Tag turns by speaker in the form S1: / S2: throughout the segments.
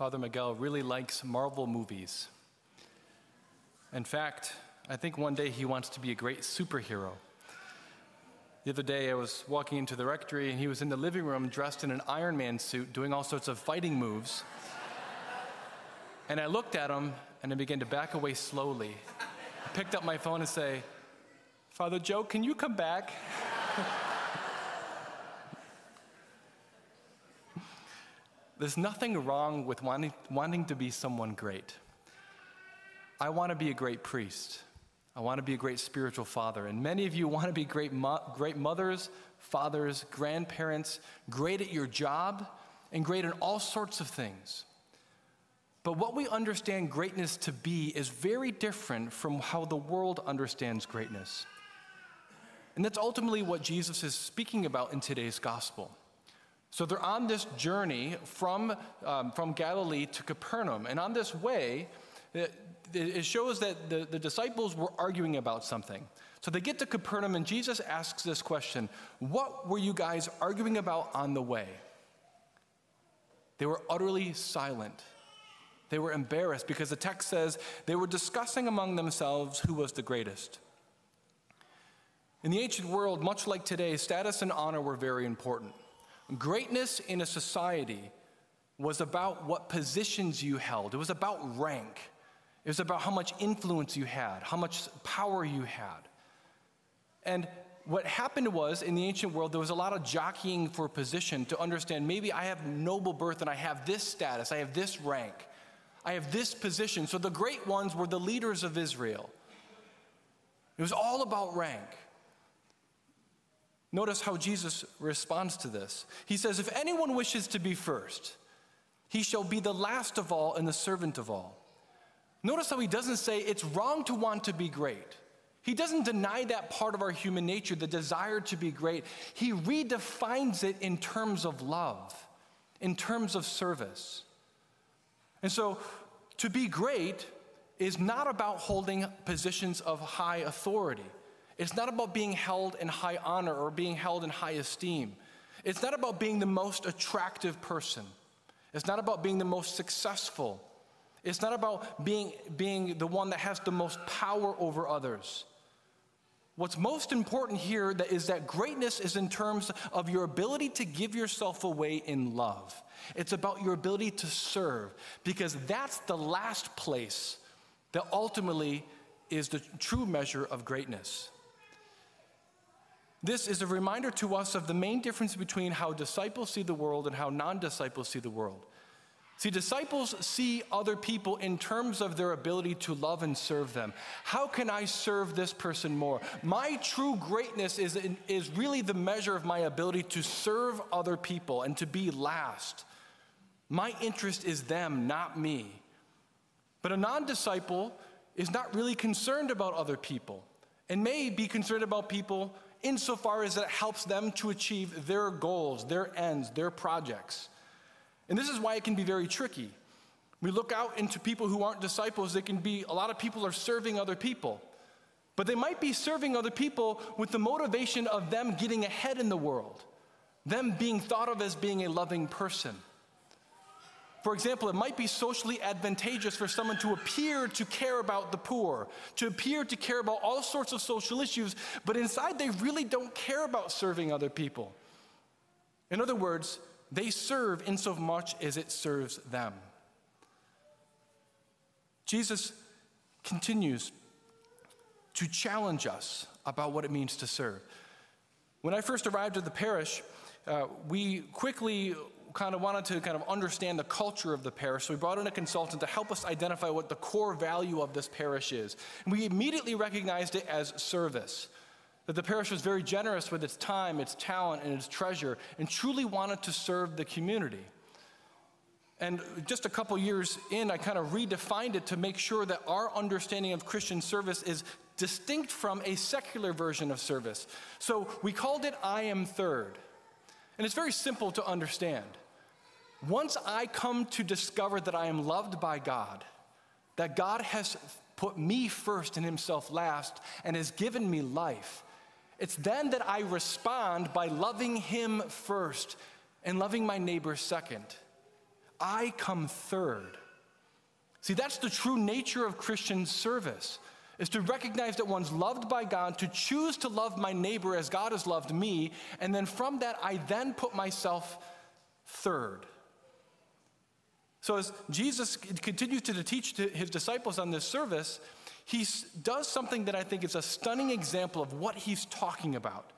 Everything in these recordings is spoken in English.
S1: Father Miguel really likes Marvel movies. In fact, I think one day he wants to be a great superhero. The other day, I was walking into the rectory, and he was in the living room dressed in an Iron Man suit doing all sorts of fighting moves. and I looked at him, and I began to back away slowly. I picked up my phone and say, Father Joe, can you come back? There's nothing wrong with wanting, wanting to be someone great. I want to be a great priest. I want to be a great spiritual father. And many of you want to be great, mo- great mothers, fathers, grandparents, great at your job, and great in all sorts of things. But what we understand greatness to be is very different from how the world understands greatness. And that's ultimately what Jesus is speaking about in today's gospel. So they're on this journey from, um, from Galilee to Capernaum. And on this way, it, it shows that the, the disciples were arguing about something. So they get to Capernaum, and Jesus asks this question What were you guys arguing about on the way? They were utterly silent. They were embarrassed because the text says they were discussing among themselves who was the greatest. In the ancient world, much like today, status and honor were very important. Greatness in a society was about what positions you held, it was about rank, it was about how much influence you had, how much power you had. And what happened was in the ancient world, there was a lot of jockeying for position to understand maybe I have noble birth and I have this status, I have this rank, I have this position. So the great ones were the leaders of Israel. It was all about rank. Notice how Jesus responds to this. He says, If anyone wishes to be first, he shall be the last of all and the servant of all. Notice how he doesn't say it's wrong to want to be great. He doesn't deny that part of our human nature, the desire to be great. He redefines it in terms of love, in terms of service. And so, to be great is not about holding positions of high authority. It's not about being held in high honor or being held in high esteem. It's not about being the most attractive person. It's not about being the most successful. It's not about being, being the one that has the most power over others. What's most important here that is that greatness is in terms of your ability to give yourself away in love. It's about your ability to serve, because that's the last place that ultimately is the true measure of greatness. This is a reminder to us of the main difference between how disciples see the world and how non disciples see the world. See, disciples see other people in terms of their ability to love and serve them. How can I serve this person more? My true greatness is, is really the measure of my ability to serve other people and to be last. My interest is them, not me. But a non disciple is not really concerned about other people and may be concerned about people insofar as it helps them to achieve their goals, their ends, their projects. And this is why it can be very tricky. We look out into people who aren't disciples, they can be, a lot of people are serving other people. But they might be serving other people with the motivation of them getting ahead in the world, them being thought of as being a loving person. For example, it might be socially advantageous for someone to appear to care about the poor, to appear to care about all sorts of social issues, but inside they really don't care about serving other people. In other words, they serve in so much as it serves them. Jesus continues to challenge us about what it means to serve. When I first arrived at the parish, uh, we quickly kind of wanted to kind of understand the culture of the parish, so we brought in a consultant to help us identify what the core value of this parish is. And we immediately recognized it as service. That the parish was very generous with its time, its talent, and its treasure, and truly wanted to serve the community. And just a couple years in, I kind of redefined it to make sure that our understanding of Christian service is distinct from a secular version of service. So we called it I Am Third. And it's very simple to understand. Once I come to discover that I am loved by God, that God has put me first and Himself last and has given me life, it's then that I respond by loving Him first and loving my neighbor second. I come third. See, that's the true nature of Christian service is to recognize that one's loved by God, to choose to love my neighbor as God has loved me, and then from that, I then put myself third. So, as Jesus continues to teach his disciples on this service, he does something that I think is a stunning example of what he's talking about.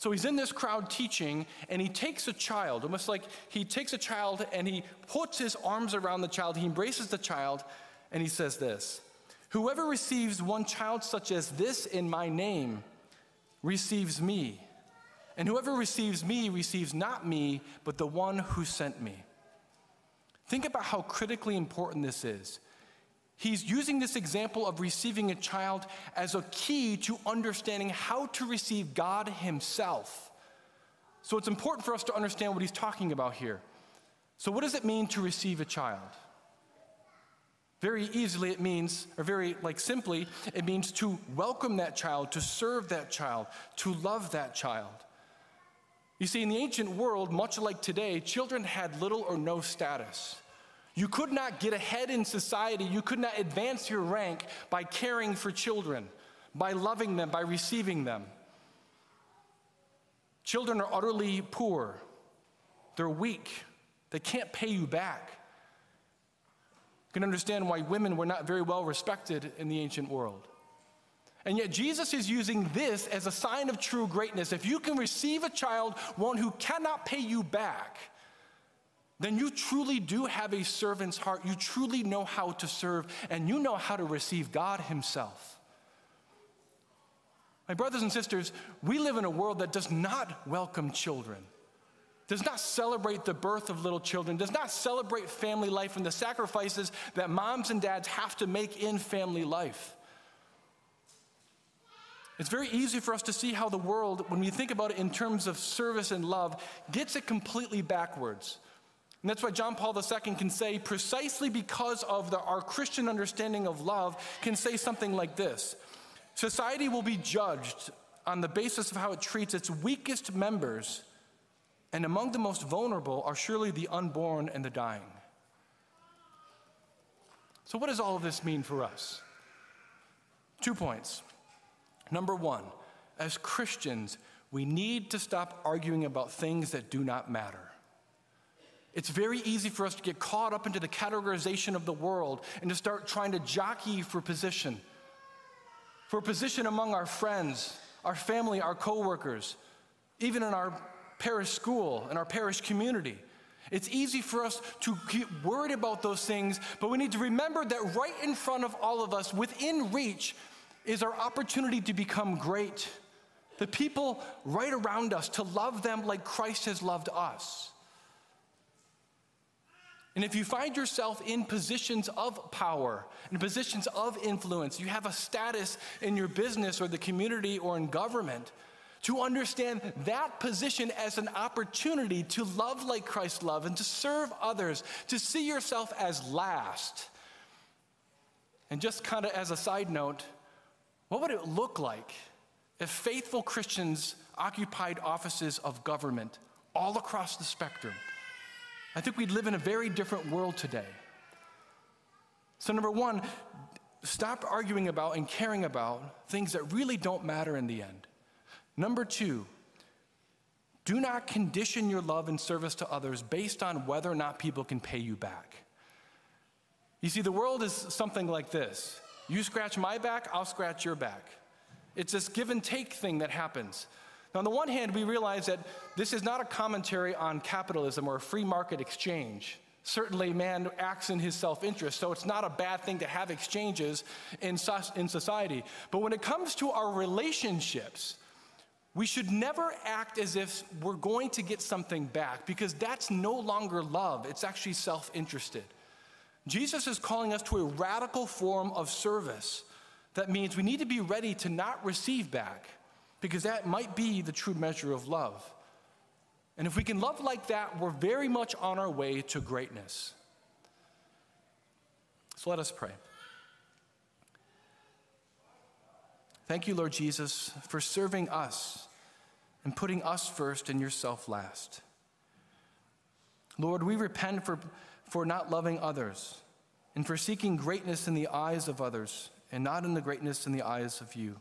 S1: So he's in this crowd teaching, and he takes a child, almost like he takes a child and he puts his arms around the child, he embraces the child, and he says this Whoever receives one child such as this in my name receives me. And whoever receives me receives not me, but the one who sent me. Think about how critically important this is. He's using this example of receiving a child as a key to understanding how to receive God Himself. So it's important for us to understand what he's talking about here. So, what does it mean to receive a child? Very easily, it means, or very like simply, it means to welcome that child, to serve that child, to love that child. You see, in the ancient world, much like today, children had little or no status. You could not get ahead in society, you could not advance your rank by caring for children, by loving them, by receiving them. Children are utterly poor, they're weak, they can't pay you back. You can understand why women were not very well respected in the ancient world. And yet, Jesus is using this as a sign of true greatness. If you can receive a child, one who cannot pay you back, then you truly do have a servant's heart. You truly know how to serve, and you know how to receive God Himself. My brothers and sisters, we live in a world that does not welcome children does not celebrate the birth of little children, does not celebrate family life and the sacrifices that moms and dads have to make in family life. It's very easy for us to see how the world, when we think about it in terms of service and love, gets it completely backwards. And that's why John Paul II can say, precisely because of the, our Christian understanding of love, can say something like this Society will be judged on the basis of how it treats its weakest members and among the most vulnerable are surely the unborn and the dying. So, what does all of this mean for us? Two points. Number one, as Christians, we need to stop arguing about things that do not matter. It's very easy for us to get caught up into the categorization of the world and to start trying to jockey for position. For position among our friends, our family, our coworkers, even in our parish school and our parish community. It's easy for us to get worried about those things, but we need to remember that right in front of all of us, within reach, is our opportunity to become great. The people right around us, to love them like Christ has loved us. And if you find yourself in positions of power, in positions of influence, you have a status in your business or the community or in government, to understand that position as an opportunity to love like Christ loved and to serve others, to see yourself as last. And just kind of as a side note, what would it look like if faithful Christians occupied offices of government all across the spectrum? I think we'd live in a very different world today. So, number one, stop arguing about and caring about things that really don't matter in the end. Number two, do not condition your love and service to others based on whether or not people can pay you back. You see, the world is something like this you scratch my back, I'll scratch your back. It's this give and take thing that happens. Now, on the one hand, we realize that this is not a commentary on capitalism or a free market exchange. Certainly, man acts in his self interest, so it's not a bad thing to have exchanges in, in society. But when it comes to our relationships, we should never act as if we're going to get something back because that's no longer love. It's actually self interested. Jesus is calling us to a radical form of service. That means we need to be ready to not receive back because that might be the true measure of love. And if we can love like that, we're very much on our way to greatness. So let us pray. Thank you, Lord Jesus, for serving us and putting us first and yourself last. Lord, we repent for, for not loving others, and for seeking greatness in the eyes of others, and not in the greatness in the eyes of you.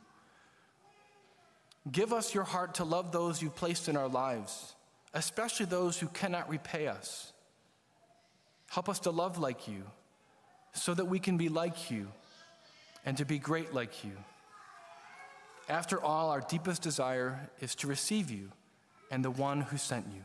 S1: Give us your heart to love those you've placed in our lives, especially those who cannot repay us. Help us to love like you, so that we can be like you and to be great like you. After all, our deepest desire is to receive you and the one who sent you.